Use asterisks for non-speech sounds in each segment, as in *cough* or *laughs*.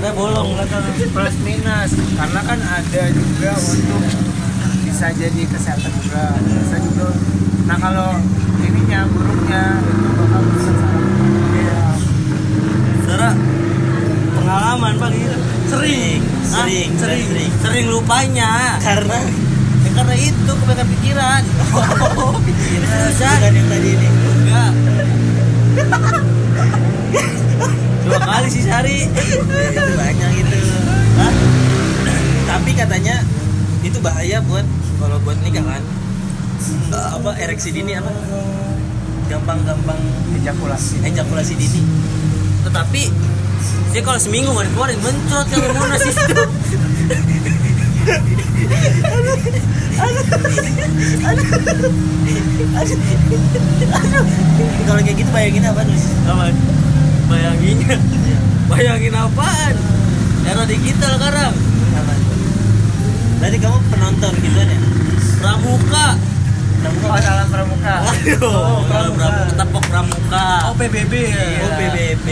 katanya bolong belakang plus minus. Karena kan ada juga untuk bisa jadi kesehatan juga. Bisa juga. Nah kalau ininya buruknya itu bakal bisa pengalaman pak gitu sering? Sering, sering sering. sering lupanya. Karena? Ya, karena itu kebanyakan pikiran. *laughs* Oh pikiran. Bukan yang tadi ini. Enggak *laughs* dua kali sih sehari. Itu banyak itu. Hah? tapi katanya itu bahaya buat kalau buat nikah kan. Apa ereksi dini apa? Gampang-gampang ejakulasi. ejakulasi dini. Tetapi sih kalau seminggu nggak dikeluarin mencot yang mana sih itu kalau kayak gitu bayangin apa terus apa bayanginnya *laughs* bayangin apaan? Era digital sekarang. Apa berarti kamu penonton gitu kan ya? Pramuka. Kamu oh dalam pramuka. Aduh Oh, pramuka. pramuka. tepok pramuka. Oh PBB ya oh PBB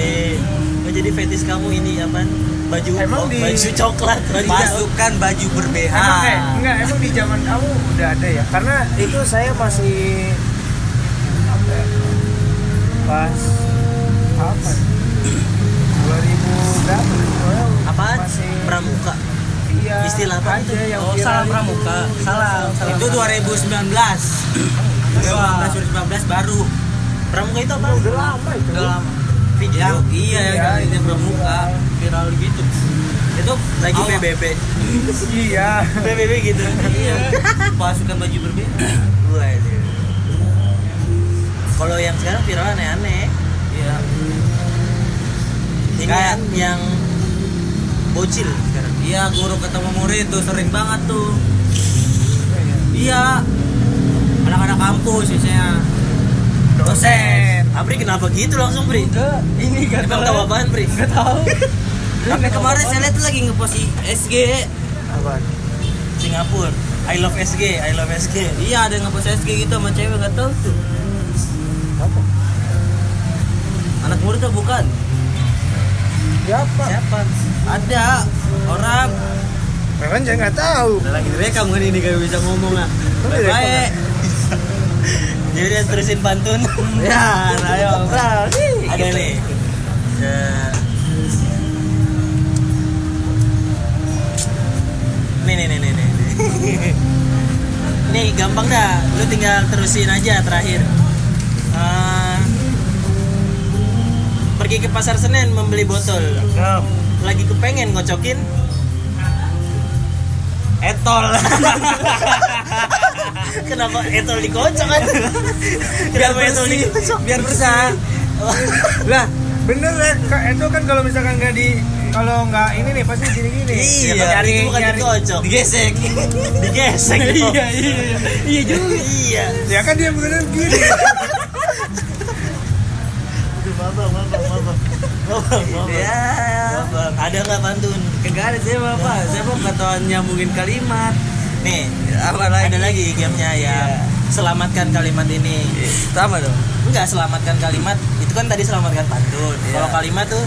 oh, jadi fetis kamu ini apa? Baju Emang oh, di- baju coklat. Baju pasukan baju ber-BH Emang eh, enggak emang di zaman kamu udah ada ya? Karena itu saya masih apa ya, pas apa? 2000 berapa? Well, apaan? Masih pramuka. Iya, Istilah apa itu? yang oh salam pramuka. Salam itu 2019 2019 2019 baru. Pramuka itu apa? Udah lama itu. Udah lama. Video. Yang iya Iya, yang itu ini pramuka. Viral gitu itu lagi Awal. PBB iya. PBB gitu. Iya. Pasukan baju ber-BH Waduh. kalau yang sekarang viral aneh-aneh iya ini Kayak- kan yang bocil sekarang. Iya guru ketemu murid tuh sering banget tuh. Iya. Anak-anak kampus biasanya. Dosen. Apri kenapa gitu langsung Pri? enggak. Ini gak Emang tahu apaan Pri? Gak tahu. *laughs* Tapi kemarin saya lihat lagi ngepost di SG. apa Singapura. I love SG I love SG Iya ada yang ngepost SG gitu sama cewek gak tahu tuh. apa Anak murid tuh bukan? siapa siapa? Ada orang. memang saya nggak tahu Udah lagi direkam kan ini gak bisa ngomong ah. Oh, Baik. Jadi terusin pantun *laughs* Ya, ayo. Ada nih Ya. Nih nih nih nih nih *laughs* Nih gampang dah Lu tinggal terusin aja terakhir Eh, Pergi ke pasar Senen membeli botol Lagi kepengen ngocokin Etol. *laughs* Kenapa etol dikocok kan? biar Kenapa etol dikocok? biar bersih. lah bener ya itu kan kalau misalkan nggak di kalau nggak ini nih pasti gini gini Iya, nyari itu bukan nyari dikocok Digesek. *laughs* Digesek iya, iya. Iya juga. Iya ya kan dia bener gini *laughs* mabang, mabang, mabang. Mabang, mabang. Ya. Mabang. Ada nggak pantun? Kagak ada saya bapak. Saya mau ketahuan nyambungin kalimat. Nih, Apa lagi? ada lagi gamenya ya. Iya. Selamatkan kalimat ini. Sama dong. Enggak, selamatkan kalimat. Itu kan tadi selamatkan pantun. Iya. Kalau kalimat tuh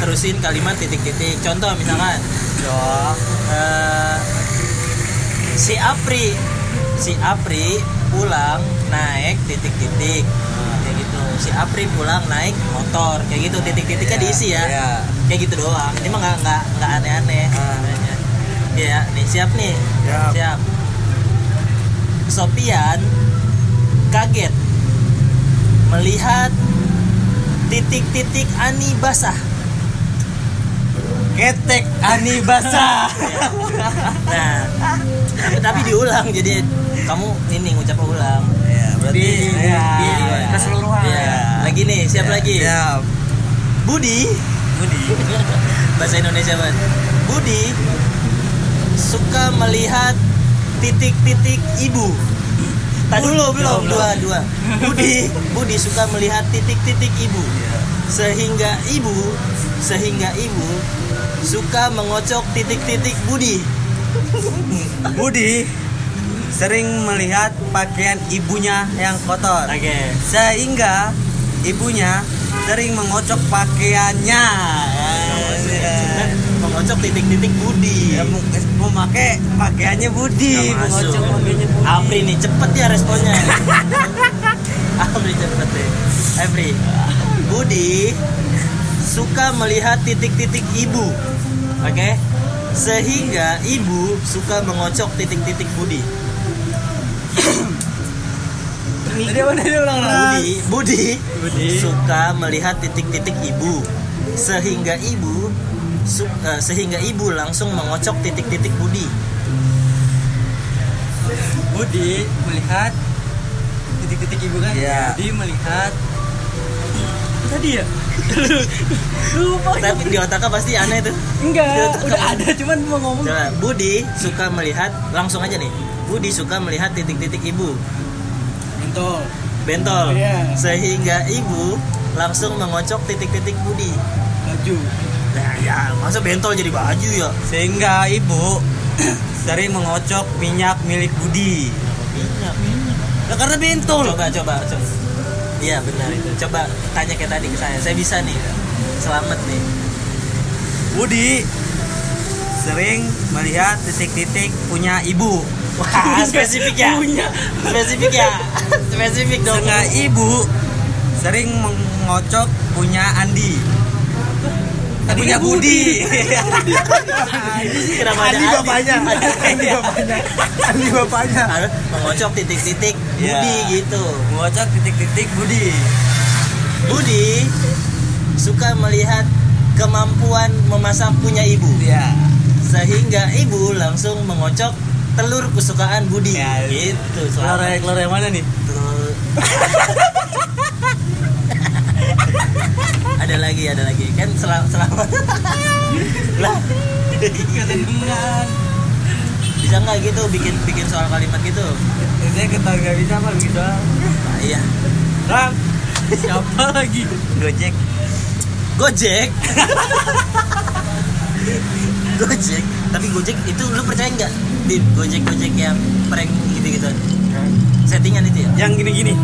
terusin kalimat titik-titik. Contoh misalkan Dong. eh, si Apri si Apri pulang naik titik-titik si Apri pulang naik motor kayak gitu titik-titiknya Iya, diisi ya iya. kayak gitu doang ini mah nggak nggak nggak aneh-aneh Ah. sebenarnya. Iya nih siap nih Siap. siap Sopian kaget melihat titik-titik ani basah Ketek ani basah. Nah, tapi, tapi diulang jadi kamu ini ngucap ulang. ya, berarti Di- ya, di- ya. keseluruhan. Ya, lagi nih, siap Ya, lagi. Siap. Budi, Budi. *laughs* bahasa Indonesia banget. Budi suka melihat titik-titik ibu. Tak dulu belum dua dua. Budi Budi suka melihat titik-titik ibu. Sehingga ibu sehingga ibu suka mengocok titik-titik Budi. *laughs* Budi sering melihat pakaian ibunya yang kotor. Oke. Sehingga ibunya sering mengocok pakaiannya. mengocok titik-titik Budi. Ya pakai pakaiannya Budi, Nggak mau masuk. ngocok pakaiannya Budi. Apri nih cepet ya responnya. *laughs* Apri cepet deh. Apri. Budi suka melihat titik-titik ibu. Oke. Sehingga ibu suka mengocok titik-titik Budi. Tadi apa tadi ulang Budi, Budi, Budi. suka melihat titik-titik ibu. Sehingga ibu su- eh, sehingga ibu langsung mengocok titik-titik Budi. Budi melihat titik-titik ibu kan? Iya. Budi melihat tadi ya? *laughs* Lupa. Tapi di otaknya pasti aneh tuh. Enggak, udah ada cuman mau ngomong. Coba, Budi suka melihat langsung aja nih. Budi suka melihat titik-titik ibu. Bentol. Bentol. Iya. Sehingga ibu langsung mengocok titik-titik Budi. Baju. Nah, ya, masa bentol jadi baju ya? Sehingga ibu *coughs* sering mengocok minyak milik Budi. Minyak. Ya, karena bentol. Coba, coba, coba. Iya benar itu. Coba tanya kayak tadi ke saya. Saya bisa nih. Selamat nih. Budi sering melihat titik-titik punya ibu. Wah, spesifik ya. Punya. Spesifik ya. Spesifik dong. Sehingga ibu sering mengocok punya Andi. Eh, punya Budi. *laughs* Kenapa ada Andi bapaknya Andi bapaknya Andi bapaknya mengocok titik-titik Iya. Budi gitu. Mengocok titik-titik Budi. Budi suka melihat kemampuan memasak punya ibu Iya. sehingga ibu langsung mengocok telur kesukaan Budi Ya, gitu Telur selamat. telur yang mana nih? Telur- *laughs* ada lagi ada lagi kan selama selama *laughs* lah. Bisa nggak gitu bikin bikin soal kalimat gitu? Saya ketahui nggak bisa apa gitu. nah, iya. Ram. Siapa lagi? Gojek. Gojek? Gojek? Tapi Gojek itu lu percaya nggak? Di Gojek Gojek yang prank gitu gitu settingan itu ya? Yang gini-gini.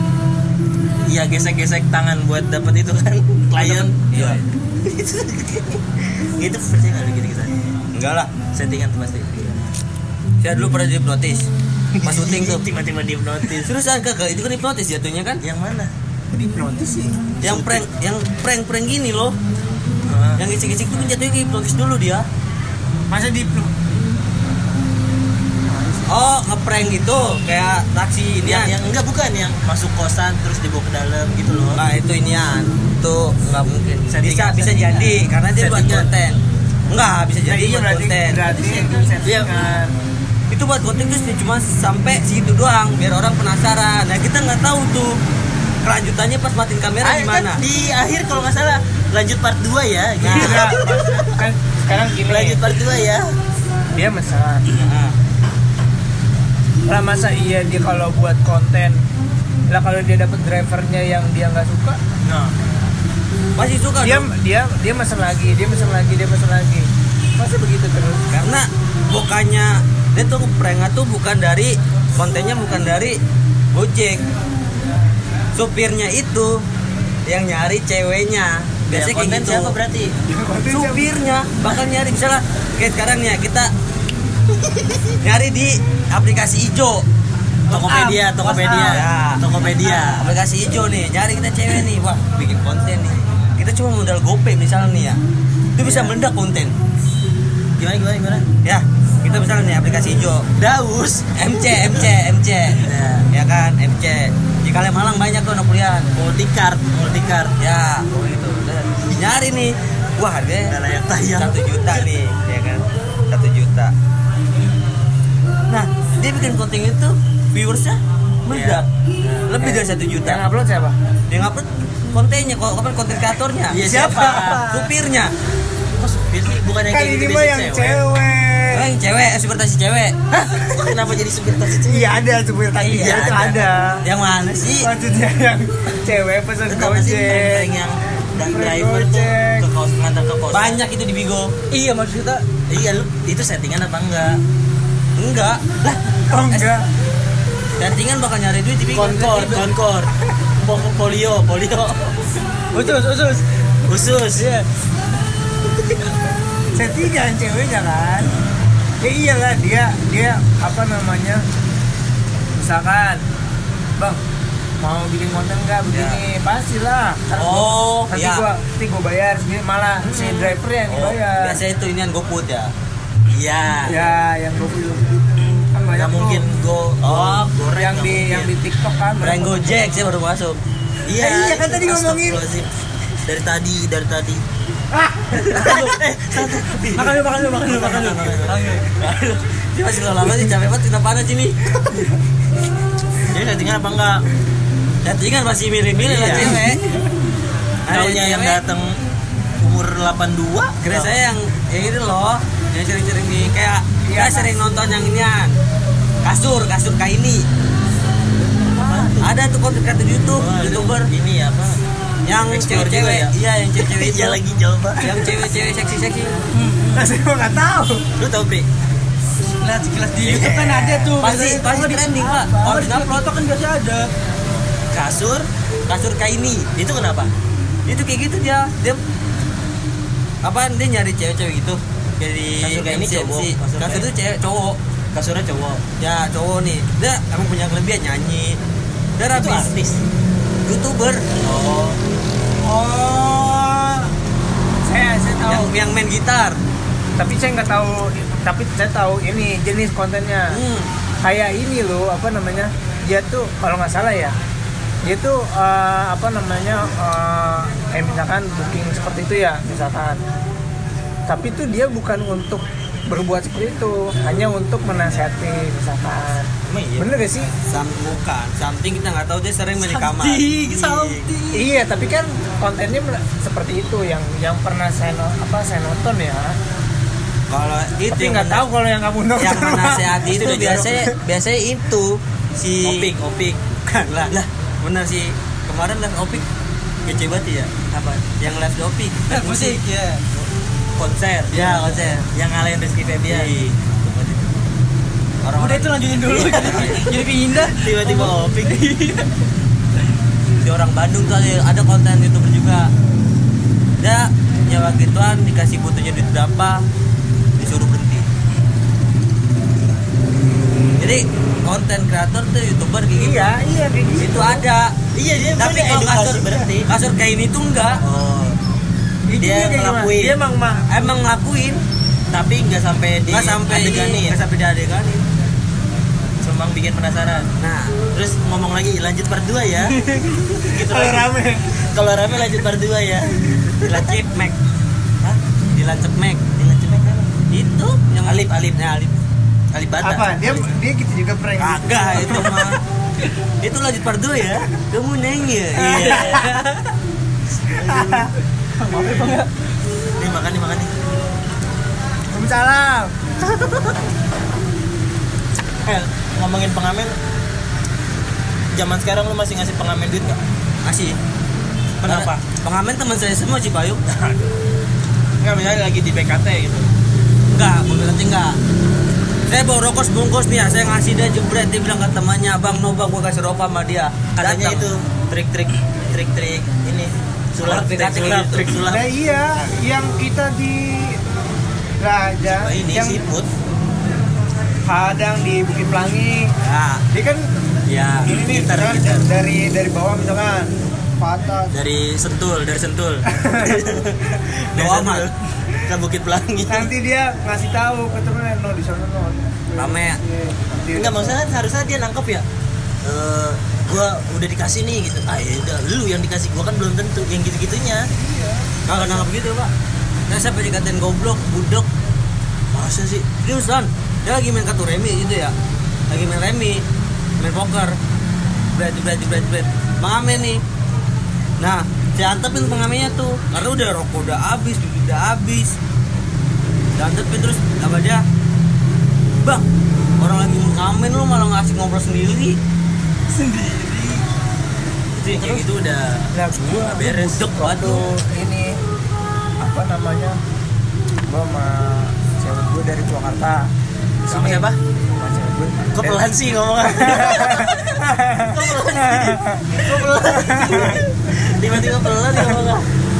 iya gesek-gesek tangan buat dapat itu kan klien. Iya. itu *laughs* percaya nggak gitu gitu Enggak lah. settingan tuh pasti Saya dulu pernah dihipnotis. Pas syuting tuh. tiba-tiba dihipnotis Terus ah, kagak itu kan hipnotis jatuhnya kan? yang mana hipnotis sih Yang prank, yang prank-prank gini loh. Hah? Yang gisik-gisik tuh kan jatuhnya ke hipnotis dulu dia. masa di Oh, ngeprank itu kayak taksi ini yang, yang enggak bukan yang masuk kosan terus dibawa ke dalam gitu loh Nah, itu inian. Itu nggak mungkin. Bisa bisa settingan. jadi karena dia buat konten. Enggak, bisa Nah, jadi iya buat berarti konten. berarti itu settingan Itu buat konten tuh cuma sampai situ doang biar orang penasaran. Nah, kita nggak tahu tuh kelanjutannya pas matiin kamera Ah, gimana. kan di akhir kalau nggak salah lanjut part 2 ya gitu. *laughs* Enggak, kan sekarang gini lanjut part 2 ya dia mesra Nah, lah masa iya dia kalau buat konten lah kalau dia dapat drivernya yang dia nggak suka nah pasti suka dia dong. dia dia mesen lagi dia mesen lagi dia mesen lagi masa begitu terus karena bukannya dia tuh ngeprank tuh bukan dari kontennya bukan dari Gojek. Supirnya itu yang nyari ceweknya. Biasanya biasanya kayak konten gitu. siapa berarti? *laughs* Supirnya. Bakal nyari misalnya kayak sekarang nih ya kita nyari di aplikasi hijau. Tokopedia Tokopedia. WhatsApp. Tokopedia. Aplikasi hijau nih nyari kita cewek nih. Wah bikin konten nih. Kita cuma modal gope misalnya nih ya. Itu bisa meledak konten. Gimana gimana gimana? Ya kita misalnya nih aplikasi hijau. Daus MC MC MC ya ya kan MC di Kalian Malang banyak tuh anak kuliah. Multicard. Multicard ya. Oh gitu. Udah, nyari nih wah harganya layak tayang. satu juta nih ya kan. Satu juta. Nah dia bikin konten itu viewersnya meledak. Lebih dari satu juta. yang upload siapa? Dia ngupload kontennya kok konten kreatornya? Iya, siapa? supirnya kok supir sih bukannya kan kayak gitu ini mah yang cewek. cewek. Oh, yang cewek supir taksi cewek kenapa jadi supir taksi cewek? Iya ada supir taksi Iya, itu ada. ada. Yang mana sih? Maksudnya yang cewek sih gojek. yang dan driver tuh ke kos ngantar ke kos. Banyak itu di Bigo. Iya maksudnya iya lu itu settingan apa enggak? Enggak. Lah oh enggak? Settingan bakal nyari duit di Bigo. Konkor konkor. Po- polio polio. Usus usus. Usus iya settingan ceweknya kan ya iyalah dia dia apa namanya misalkan bang mau bikin konten nggak begini pastilah Ntar gua- Oh, nanti iya. gua nanti gua bayar segini malah si driver yang Oh, dibayar biasa itu inian GoFood ya. Iya. ya yang gua kan banyak Nggak tuh. mungkin go Oh, goreng yang di mungkin. yang di TikTok kan Brand Gojek sih baru masuk. Iya, iya kan tadi ngomongin. Dari tadi, dari tadi. Ah Makan dulu, makan dulu, makan dulu, makan dulu. Dia masih lama sih capek banget kenapa panas ini. Jadi settingan apa enggak? Settingan masih milih-milih lah Iya. cewek. Ada Taunya yang datang umur 82 Kira saya yang yang ini loh, yang sering-sering di kayak Mas. sering nonton yang inian. Kasur, kasur kaini. Ada tuh konten kreator YouTube, Oh, YouTuber ini apa? Yang cewek-cewek, ya? iya yang cewek-cewek *laughs* itu. Iya lagi coba. Yang cewek-cewek seksi-seksi. saya mah nggak tahu Lu tahu, Pri? Lihat sekilas di YouTube kan ada tuh, Pasti pasti trending, Pak. di upload kan biasa ada. Kasur Kasur kaini. itu kenapa? Itu kayak gitu dia. Dia apa dia nyari cewek-cewek gitu. Jadi Kasur kaini cowok, kasur Kasur itu cewek cowok. Kasurnya cowok. Ya cowok nih. Dia emang punya kelebihan nyanyi. Dia Itu artis. Youtuber Oh. oh saya saya tahu yang yang main gitar. tapi saya nggak tahu tapi saya tahu ini jenis kontennya Hmm. kayak ini loh apa namanya dia tuh kalau nggak salah ya dia tuh eh, apa namanya eh, kayak misalkan booking seperti itu ya misalkan tapi tuh dia bukan untuk berbuat seperti itu hanya untuk menasihati misalkan Emang iya? bener gak sih? Sam bukan, something kita nggak tahu dia sering main di kamar. iya. tapi kan kontennya seperti itu yang yang pernah saya no- apa saya nonton ya? Kalau itu tapi nggak tahu kalau yang kamu nonton. yang menasehati *laughs* itu Itu biasanya biasanya itu si Opik, opik. Bukan lah. Lah. Bener sih. Kemarin live opik. Kece banget ya. Apa? yang live opik. Live musik ya Konser. ya konser. Yang ngalahin Rizky Febian. Iya. orang-orang itu lanjutin dulu. *laughs* jadi pindah Tiba-tiba opik. di orang Bandung tuh ada, konten youtuber juga dia nyawa gituan dikasih butuhnya duit berapa disuruh berhenti jadi konten kreator tuh youtuber kayak gitu iya iya kayak gitu itu ada Iya, dia tapi kalau kasur berhenti. kasur kayak ini tuh enggak Oh. Dia gimana? ngelakuin. dia emang emang ngelakuin Tapi nggak sampai di nggak sampai adeganin. nggak sampai diadeganin Cuma bikin penasaran. nah Terus ngomong lagi lanjut part 2 ya. *laughs* gitu kalau rame Kalau rame lanjut part 2 ya. dilancip Mac Hah? dilancip Mac Dilanjut apa? itu yang Alip, Alip. ya Alip Alip Bata. apa dia dia gitu juga prank kagak itu mah *laughs* itu lanjut part 2 ya kamu nanya *laughs* iya Nih makan nih makan nih. Waalaikumsalam Eh, ngomongin pengamen zaman sekarang lu masih ngasih pengamen duit nggak? masih Kenapa? pengamen teman saya semua sih Bayu *laughs* Nggak misalnya lagi di BKT gitu. enggak berarti enggak saya bawa rokok sebungkus nih ya saya ngasih dia jebret dia bilang ke temannya bang no bang gua kasih rokok sama dia Katanya Datang. itu trik-trik trik-trik ini sulap trik sulap gitu. trik sulap. nah iya yang kita di Raja ini yang siput. Kadang di Bukit Pelangi. Ya. Dia kan ya ini nih gitar, misalkan gitar. dari dari bawah misalkan. Patah. Dari sentul dari sentul. *laughs* Dari Doa sentul. Amat. ke bukit pelangi. Nanti dia ngasih tahu ke temennya no di sana no. Rame ya? Iya, enggak maksudnya harusnya dia nangkep ya Eh, gua udah dikasih nih gitu. Ah ya udah lu yang dikasih gua kan belum tentu yang gitu gitunya nggak kenapa begitu pak. Saya sampai dikatain goblok budok? Masa sih? Seriusan dia lagi main kartu remi gitu ya. Lagi main remi main poker. Berat berat berat berat pengamen nih. Nah saya antepin pengamennya tuh karena udah rokok udah habis duit udah habis. Diantepin terus sama dia? Bang orang lagi ngamen lu malah ngasih ngobrol sendiri. Itu yang kayak gitu udah Nah, gua beres. budek waktu ini apa namanya gua sama cewek gue dari Purwakarta sama siapa? Kok pelan sih ngomongnya? Kok pelan sih? Kok pelan sih? Tiba-tiba pelan ngomongnya.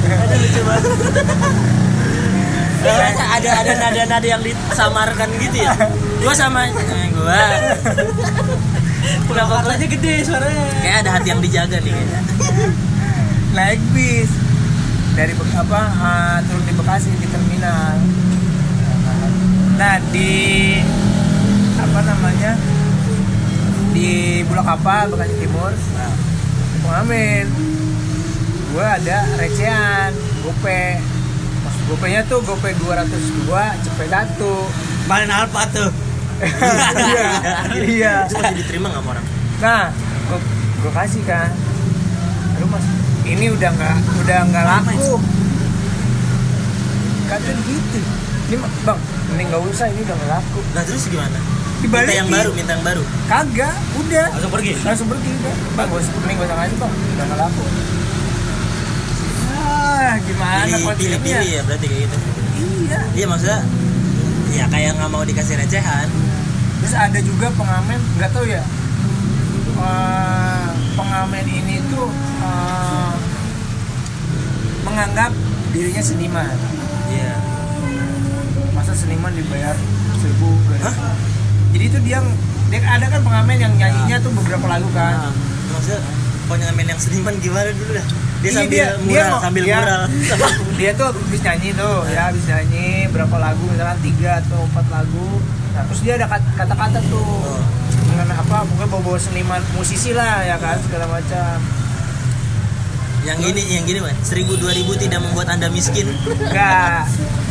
Ada lucu banget. Masa ada ada nada-nada yang disamarkan gitu ya? Gua sama eh, gua. Kenapa aja gede suaranya? kayak ada hati yang dijaga nih kayaknya. Naik bis. Dari apa ah, turun di Bekasi di terminal nah di apa namanya di Bulak Kapal Bekasi Timur. Nah, pengamen gue ada recehan gope. Maksud gopenya tuh gope 202 cepet satu Paling alfa tuh. iya iya. Itu masih diterima nggak orang? Nah gue gue kasih kan. Lu mas ini udah nggak udah nggak laku. kata gitu ini bang ini nggak usah ini udah laku nah terus gimana? Minta Dibalikin. yang baru minta yang baru? Kagak udah. Langsung pergi. langsung pergi udah bang gue ini gue usah ngasih bang. Udah nggak laku. Ah gimana pilih pilih ya berarti kayak gitu? Iya. Iya maksudnya ya kayak nggak mau dikasih recehan. Terus ada juga pengamen nggak tahu ya. Eh, pengamen ini tuh eh, menganggap dirinya seniman. Iya. masa seniman dibayar seribu. Hah? jadi itu dia dia ada kan pengamen yang nyanyinya tuh beberapa lagu kan. Maksudnya pengamen yang seniman gimana dulu dah? Dia Iya, sambil dia- mural dia sambil dia- mural. *laughs* Dia tuh habis nyanyi tuh ya habis nyanyi berapa lagu misalnya tiga atau empat lagu. Nah terus dia ada kat- kata-kata tuh. Oh. mengenai apa mungkin bawa-bawa seniman musisi lah ya kan segala macam. Yang ini yang gini mas? Seribu dua ribu tidak membuat anda miskin. Enggak *laughs*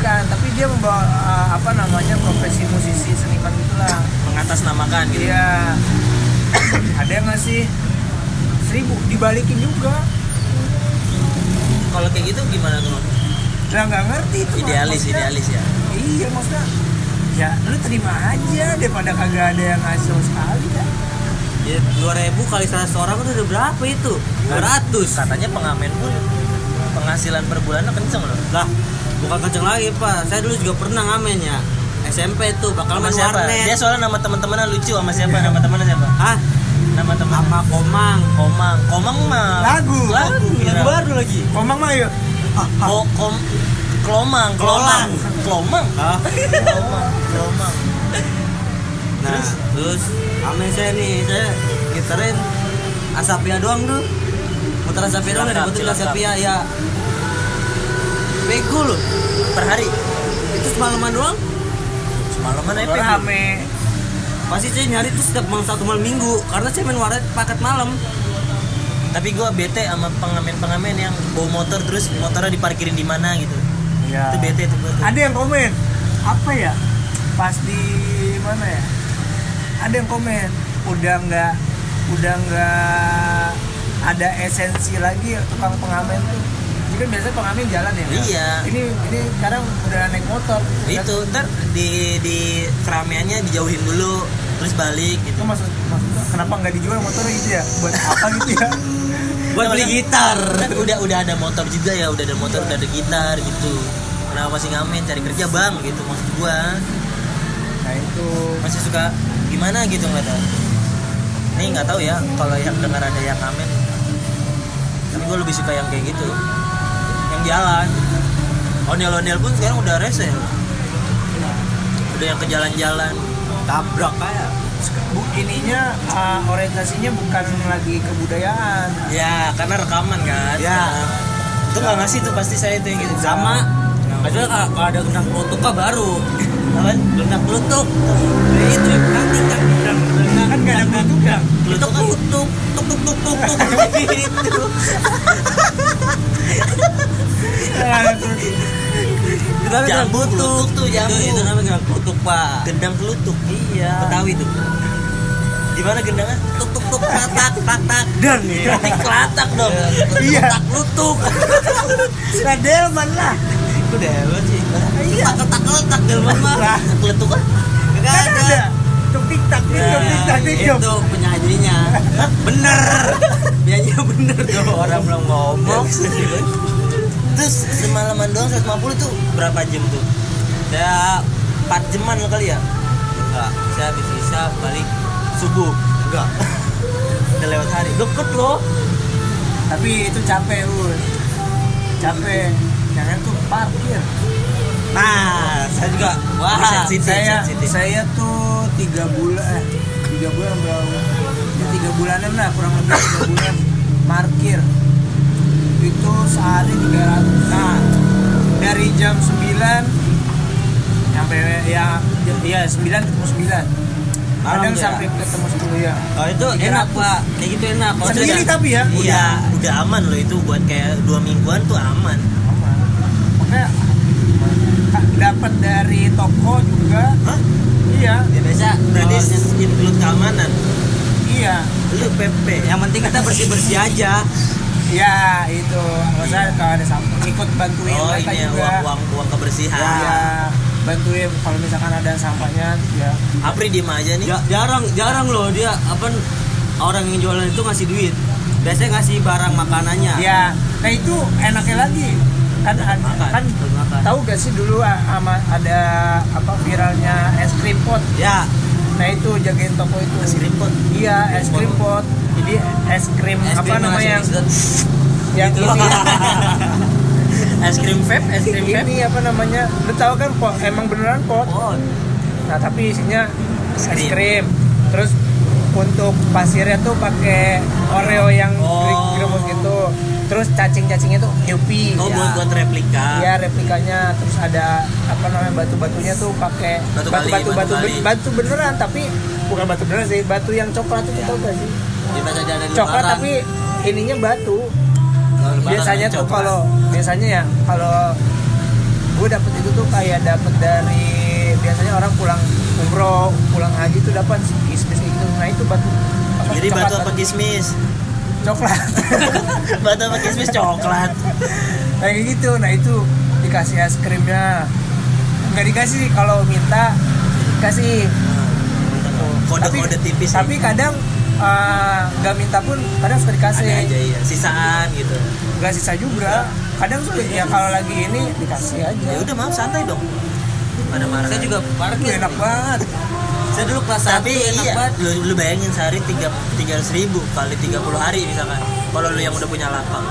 bukan tapi dia membawa uh, apa namanya profesi musisi seniman itulah. Mengatasnamakan gitu? Dia *coughs* ada yang ngasih seribu dibalikin juga. Kalau kayak gitu gimana tuh lah nggak ngerti itu idealis Maksudnya- idealis ya? Iya maksudnya ya lu terima aja daripada kagak ada yang ngasih sekali ya Ya, 2000 kali 100 orang itu udah berapa itu? 200. katanya pengamen pun penghasilan per bulannya kenceng loh. Lah, bukan kenceng lagi, Pak. Saya dulu juga pernah ngamen ya. SMP tuh bakal sama main siapa warnet. dia soalnya nama teman-temannya lucu sama siapa nama temannya siapa Hah? nama teman Sama Komang. komang komang mah Lagu. lagu kira. baru lagi. komang mah yuk Ko- kom kelomang kelomang kelomang Hah? kelomang kelomang Nah, terus amen saya nih, saya gitarin Asapia doang tuh. Muter Asapia doang, dapetin Cilangkap. Asapia ya. Bego loh. per hari Itu semalaman doang. semalaman aja rame Pasti saya nyari tuh setiap malam satu malam minggu karena saya main warnet paket malam. tapi gua bete sama pengamen-pengamen yang bawa motor terus motornya diparkirin di mana gitu ya itu bete gua tuh. ada yang komen apa ya pas di mana ya ada yang komen udah nggak udah nggak ada esensi lagi tukang pengamen tuh jadi kan biasanya pengamen jalan ya Iya. ini ini sekarang udah naik motor. Itu ntar di di keramaiannya dijauhin dulu terus balik itu gitu maksud maksudnya kenapa nggak dijual motornya gitu ya? Buat apa gitu ya? *laughs* Buat beli gitar. kan udah udah ada motor juga ya udah ada motor udah ada gitar gitu. Kenapa masih ngamen? Cari kerja bang gitu maksud gua. Nah itu. Masih suka gimana gitu ngeliatnya ini nggak tahu ya kalau yang dengar ada yang ngamen. Tapi gue lebih suka yang kayak gitu yang jalan ondel ondel pun sekarang udah rese loh. udah yang ke jalan-jalan Tabrak kayak. ininya uh, orientasinya bukan lagi kebudayaan ya karena rekaman kan Ya. itu nggak ngasih tuh pasti saya itu yang gitu Sama Padahal kalau kalau ada gendang kelutuk kan baru Apaan? Gendang kelutuk Ya itu yang gendang gendang gendang gendang kan nggak ada kelutukan Itu Kelutuk kan kelutuk Tuk tuk tuk tuk tuk Gitu Gendang Jambu kelutuk tuh, jambu. Itu, itu namanya kelutuk pak. Gendang kelutuk Iya. Betawi tuh gimana gendangnya? Tuk tuk tuk klatak klatak dan. Berarti kelatak dong. Iya. Tak kelutuk nah delman lah. Itu deh sih. Iya. Tak ketak ketak Delman mah kelutuk kan Gak kan ada tik tak tik tak itu penyanyinya. Bener. Penyanyinya bener tuh orang belum ngomong terus semalaman doang 150 tuh berapa jam tuh? Saya 4 jaman lo kali ya? Enggak saya habis bisa balik subuh. Enggak. *laughs* Udah lewat hari. Deket loh. Tapi itu capek us capek. Jangan tuh parkir. Nah, saya juga. Wah. Sensitif, saya sensitif. saya tuh tiga bulan eh, tiga bulan berapa? Ya, tiga bulanan lah kurang lebih tiga bulan. Parkir itu sehari 300 nah dari jam 9 sampai ya ya 9 ketemu 9 Malam kadang ya? sampai ketemu 10 ya Kalau itu enak pak, kayak gitu enak. Kalau Sendiri sudah- tapi ya? Udah, Iya. udah aman loh itu buat kayak dua mingguan tuh aman. aman makanya dapat dari toko juga Hah? iya Ya, biasa. Berarti kalau- include keamanan. iya Lu PP. yang penting kita bersih bersih aja. Ya itu usah kalau ada sampah ikut bantuin Oh mereka ini ya, juga uang, uang uang kebersihan. ya bantuin kalau misalkan ada sampahnya ya Apri diem aja nih. Ja- jarang jarang loh dia apa orang yang jualan itu ngasih duit. Biasanya ngasih barang makanannya. ya nah itu enaknya lagi kan ada- Makan, kan makan. tahu gak sih dulu ama ada apa viralnya es krim pot Ya, nah itu jagain toko itu Es krim pot? iya es krim pot jadi es krim es apa krim namanya yang yang Gitu. ini *laughs* es krim vape, es krim vape. ini apa namanya lu tahu kan pot emang beneran pot Oh, nah tapi isinya Es es krim. krim terus untuk pasirnya tuh pakai oreo yang Oh. gitu terus cacing-cacingnya tuh Yupi Oh Ya. buat buat replika. ya replikanya terus ada apa namanya batu-batunya tuh pakai Batu batu-batu batu batu, kali. batu beneran tapi bukan batu beneran sih batu yang coklat itu tau gak sih ada di coklat lebaran. tapi ininya batu. Kalau lebaran biasanya ada tuh kalau biasanya ya kalau gue dapet itu tuh kayak dapet dari biasanya orang pulang umroh pulang haji tuh dapat kismis gitu nah itu batu. Apa, Jadi coklat, *laughs* batu? apa kismis? coklat. Batu apa kismis? Coklat. kayak gitu. Nah itu dikasih es krimnya. Nggak dikasih kalau minta kasih Kode-kode tipis. tapi kadang eh, nggak minta pun kadang suka dikasih ada aja ya, sisaan gitu. nggak sisa juga kadang tuh ya kalau lagi ini dikasih aja Ya udah maaf santai dong. Ada marah. Saya juga parkir. enak banget Saya dulu kelas Tapi 1 enak iya, banget. lu, lu bayangin sehari tiga tiga ribu kali 30 hari misalkan. Kalau lu yang udah punya lapang,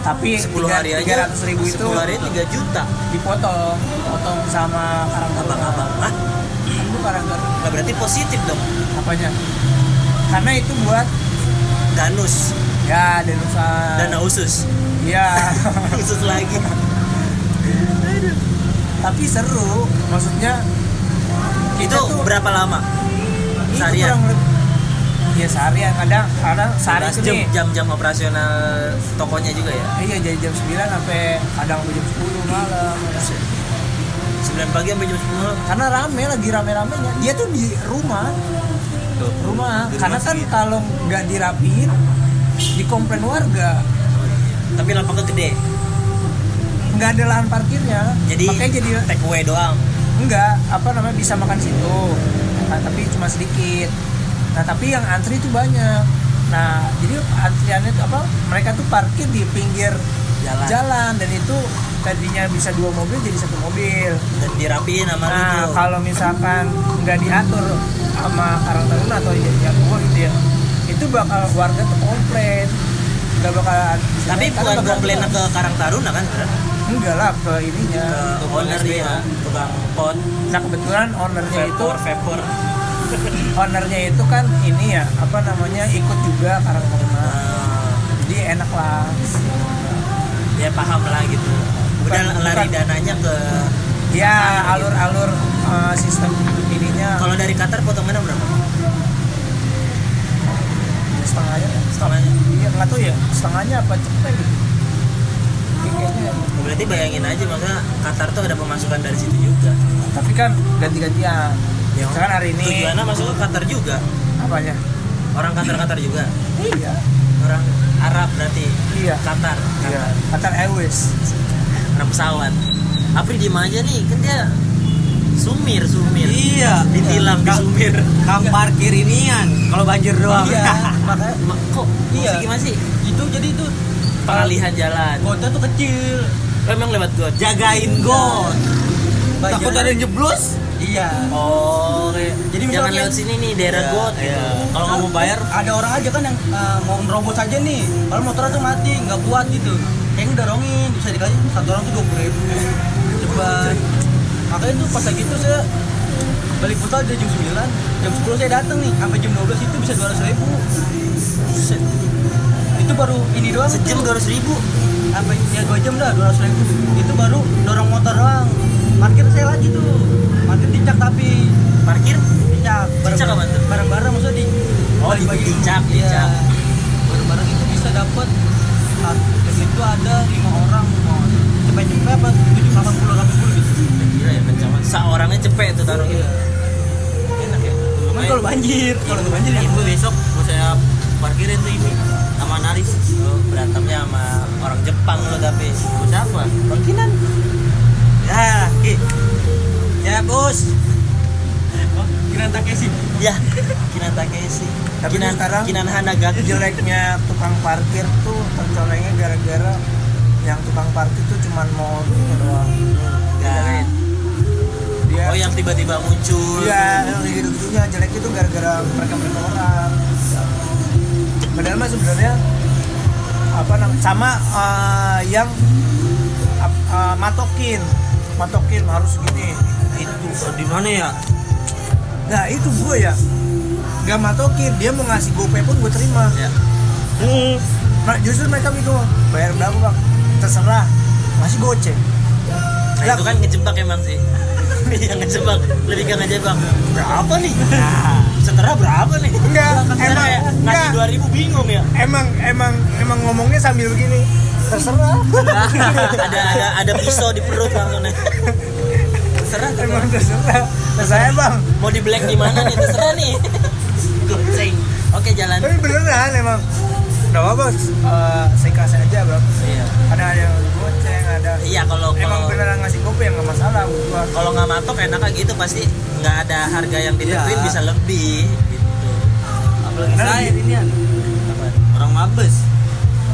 tapi 10 hari aja, tiga ratus ribu itu 10 hari 3 juta. dipotong potong sama karang Abang-abang, ah, itu karang nggak berarti positif dong. apanya karena itu buat Danus, ya denusa dana usus, ya *laughs* usus lagi. tapi seru maksudnya Itu tuh- berapa lama? Seharian? ya seharian kadang kadang sehari 11 itu jam nih jam-jam operasional tokonya juga ya. iya jadi jam 9 sampai kadang jam 10 malam 9 pagi sampai jam 10 malam. karena rame lagi rame-ramenya dia tuh di rumah Tuh. rumah Di karena rumah kan kalau nggak dirapiin dikomplain warga Tapi lapangnya gede. nggak ada lahan parkirnya Jadi makanya jadi take away doang. enggak apa namanya bisa makan situ nah, tapi cuma sedikit nah tapi yang antri itu banyak nah jadi antriannya itu apa mereka tuh parkir di pinggir Jalan. jalan dan itu tadinya bisa dua mobil jadi satu mobil. Dan dirapiin sama nah tuh. kalau misalkan nggak diatur sama Karang Taruna atau ya, ya gua gitu ya itu bakal warga tuh komplain nggak bakal Tapi bukan komplainnya ke Karang Taruna kan? Enggak lah ke ininya. Ke ownernya, tukang pot, nah kebetulan ownernya itu vapor, vapor. *laughs* ownernya itu kan ini ya apa namanya ikut juga Karang Taruna. Nah, jadi enak lah. Ya paham lah gitu. Udah Bukan- lari bukan. dananya ke ya alur-alur uh, sistem ininya kalau dari Qatar potongannya berapa? setengahnya Setengahnya. iya nggak tahu ya setengahnya apa cepet gitu Ini kayaknya Berarti bayangin aja maka Qatar tuh ada pemasukan dari situ juga. tapi kan ganti-gantian Ya, misalkan hari ini Tujuannya masuk ke Qatar juga. apanya Orang Qatar Qatar juga. iya Orang Arab berarti. iya Qatar. iya Qatar. Qatar Airways Anak pesawat. Apri diem aja nih, kan dia sumir sumir. Iya. Ditilang di sumir. Kam parkir inian kalau banjir doang. iya makanya *laughs* Ma- kok Iya. iya. gimana sih? itu jadi itu Pengalihan jalan. kota tuh kecil. Oh, emang lewat got. Jagain got. Banjir. Takut ada yang jeblos. Iya. Oh, oke. Jadi jangan misalnya- lewat sini nih daerah Iya, got gitu. iya. Kalau nggak mau bayar, ada orang aja kan yang uh, mau nerobos aja nih kalau motor tuh mati nggak kuat gitu kayak udah dorongin bisa dikasih satu orang tuh dua puluh ribu. Ban makanya tuh pas lagi itu saya balik putar dari jam 9 jam 10 saya datang nih sampai jam 12 itu bisa 200 ribu. Itu baru ini doang sejam tuh. dua ratus ribu? Apa ya dua jam dah 200 ribu. Itu baru dorong motor doang. Parkir saya lagi tuh. Parkir dicak tapi. Parkir? Dicak. Tuh? bareng-bareng maksudnya di Oh, di- dicak, Iya. bareng-bareng itu bisa dapat itu ada lima orang mau cepet-cepet apa? Tujuh delapan puluh delapan puluh gitu. Gila ya banget seorangnya cepet tuh taruh Iya. enak ya? Cuman kalau banjir kalau nggak banjir ya? itu besok mau saya parkirin tuh ini sama analis. Lo berantemnya sama orang Jepang lo tapi. Mau siapa? Bang Kinan ya Ki. ya bos kira Takeshi ya Kinan Takeshi Tapi Kinan sekarang- Kinan Hanagaki jeleknya tukang parkir tuh tercolengnya gara-gara yang tukang parkir tuh cuman mau ini doang. Ya. dia oh yang tiba-tiba muncul. Iya, yang kayak gitu-gitunya jelek itu gara-gara mereka mereka orang. Padahal mah sebenarnya apa namanya sama eh, yang ap- eh, matokin, matokin harus gini. itu di mana ya Nah itu gue ya, gak matokin dia mau ngasih gopay pun gue terima. ya. Nah, justru mereka itu bayar berapa bang? Terserah, masih goceng. nah itu kan ngejebak emang sih. *laughs* Yang ngejebak. Lebih ke ngejebak. Berapa nih? Setelah berapa nih? Enggak, Setelah emang ya, ngasih dua ribu bingung ya. Emang emang emang ngomongnya sambil begini. Terserah. *laughs* ada ada ada pisau di perut langsung *laughs* nih terserah emang terserah. Terserah. Terserah bang. mau di black di mana nih? Terserah nih. *laughs* Goceng. Oke jalan. Tapi beneran emang. Gak apa-apa, eh, saya kasih aja bang iya. Ada yang goceng, ada. Iya kalau Emang kalau beneran ngasih kopi yang gak masalah gua kalau nggak matok enaknya gitu. Pasti nggak ada harga yang ditentuin Iya. bisa lebih gitu. Apalagi Nah, saya gitu. ini kan orang mabes.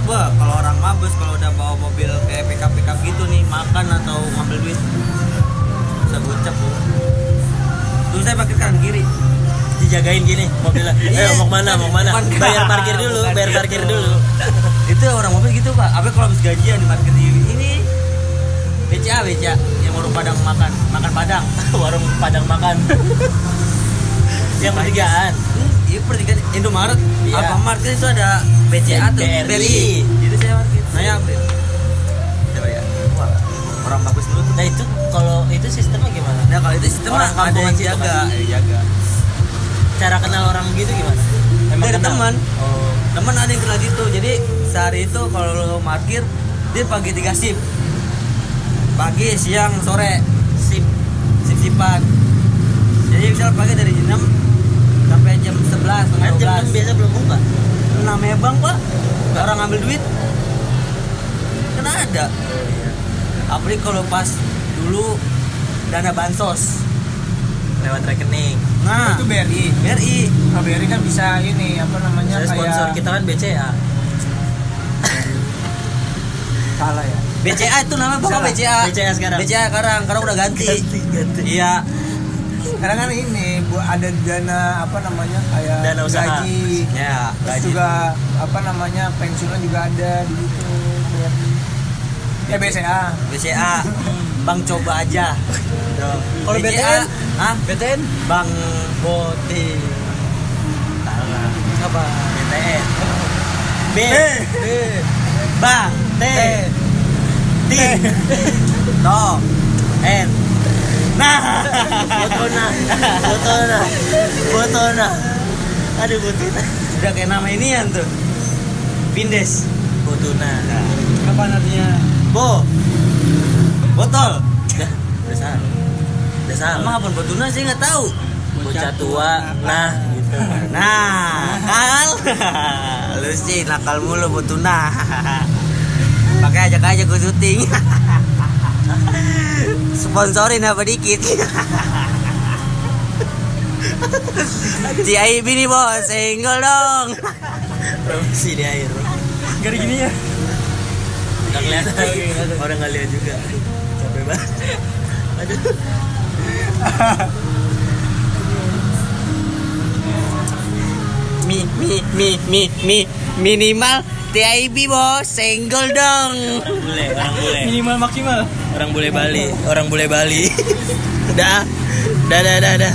Wah, kalau orang mabes kalau udah bawa mobil kayak pickup pickup gitu nih makan atau ngambil duit bisa gocap tuh. Tuh saya pakai kanan kiri. dijagain gini mobilnya *laughs* eh Iya. mau mana mau mana bayar parkir dulu Bukan bayar gitu. parkir dulu *laughs* Itu orang mobil gitu pak. Apa kalau habis gajian di parkir ini BCA BCA yang warung padang makan makan padang. *laughs* warung padang makan yang pertigaan Hmm, Iya pertigaan Indomaret, Iya. Alfamart kan itu ada BCA tuh, BRI. Itu saya parkir. Saya orang bagus dulu tuh. nah itu kalau itu sistemnya gimana Nah kalau itu sistem Orang ada yang jaga, ada yang jaga. cara kenal orang gitu gimana ada kenal? teman. oh Teman ada yang kenal gitu. Jadi sehari itu kalau lo parkir dia pagi tiga sip. Pagi, siang, sore, sip sip sipan. Jadi misal pagi dari jam 6 sampai jam 11, kan setengah jam 6 12. biasa belum buka 6 ya bang pak orang ngambil duit kan ada apalagi kalau pas dulu dana bansos lewat rekening. Nah. Itu BRI BRI Kalau BRI kan bisa ini apa namanya saya sponsor kayak kita kan BCA *laughs* Salah ya. BCA itu namanya bapak Salah. BCA BCA sekarang. BCA sekarang. Karena udah ganti, Ganti, ganti. iya. Karena kan ini bu ada dana apa namanya kayak Dana usaha. gaji. Ya Terus gaji. juga apa namanya pensiunan juga ada di situ. Ya BCA BCA bang coba aja. Kalau BTN? ah BTN bang boti. Salah apa BTN B. B. Bang T. T. Toh N. Nah. Botona. Botona. Botona. Aduh Botona. Udah kayak nama inian tuh. Vindes. Botona. Apa artinya Bo. Botol. Udah udah salah. Udah salah. Emang apa botuna sih nggak tahu. Bocah tua. nah gitu. Nah nakal. *laughs* Lu sih nakal mulu botuna *laughs* pakai ajak aja gue syuting. *laughs* Sponsorin apa dikit? Aib ini bos, single dong. Promosi di air gari gini ya nggak kelihatan. Orang nggak lihat juga. Capek banget. Aduh. Mi mi mi mi mi. Minimal TIB bos. Senggol dong. Orang bule orang bule. Minimal maksimal. Orang bule Bali. Orang bule Bali. *laughs* Udah. Dah dah dah dah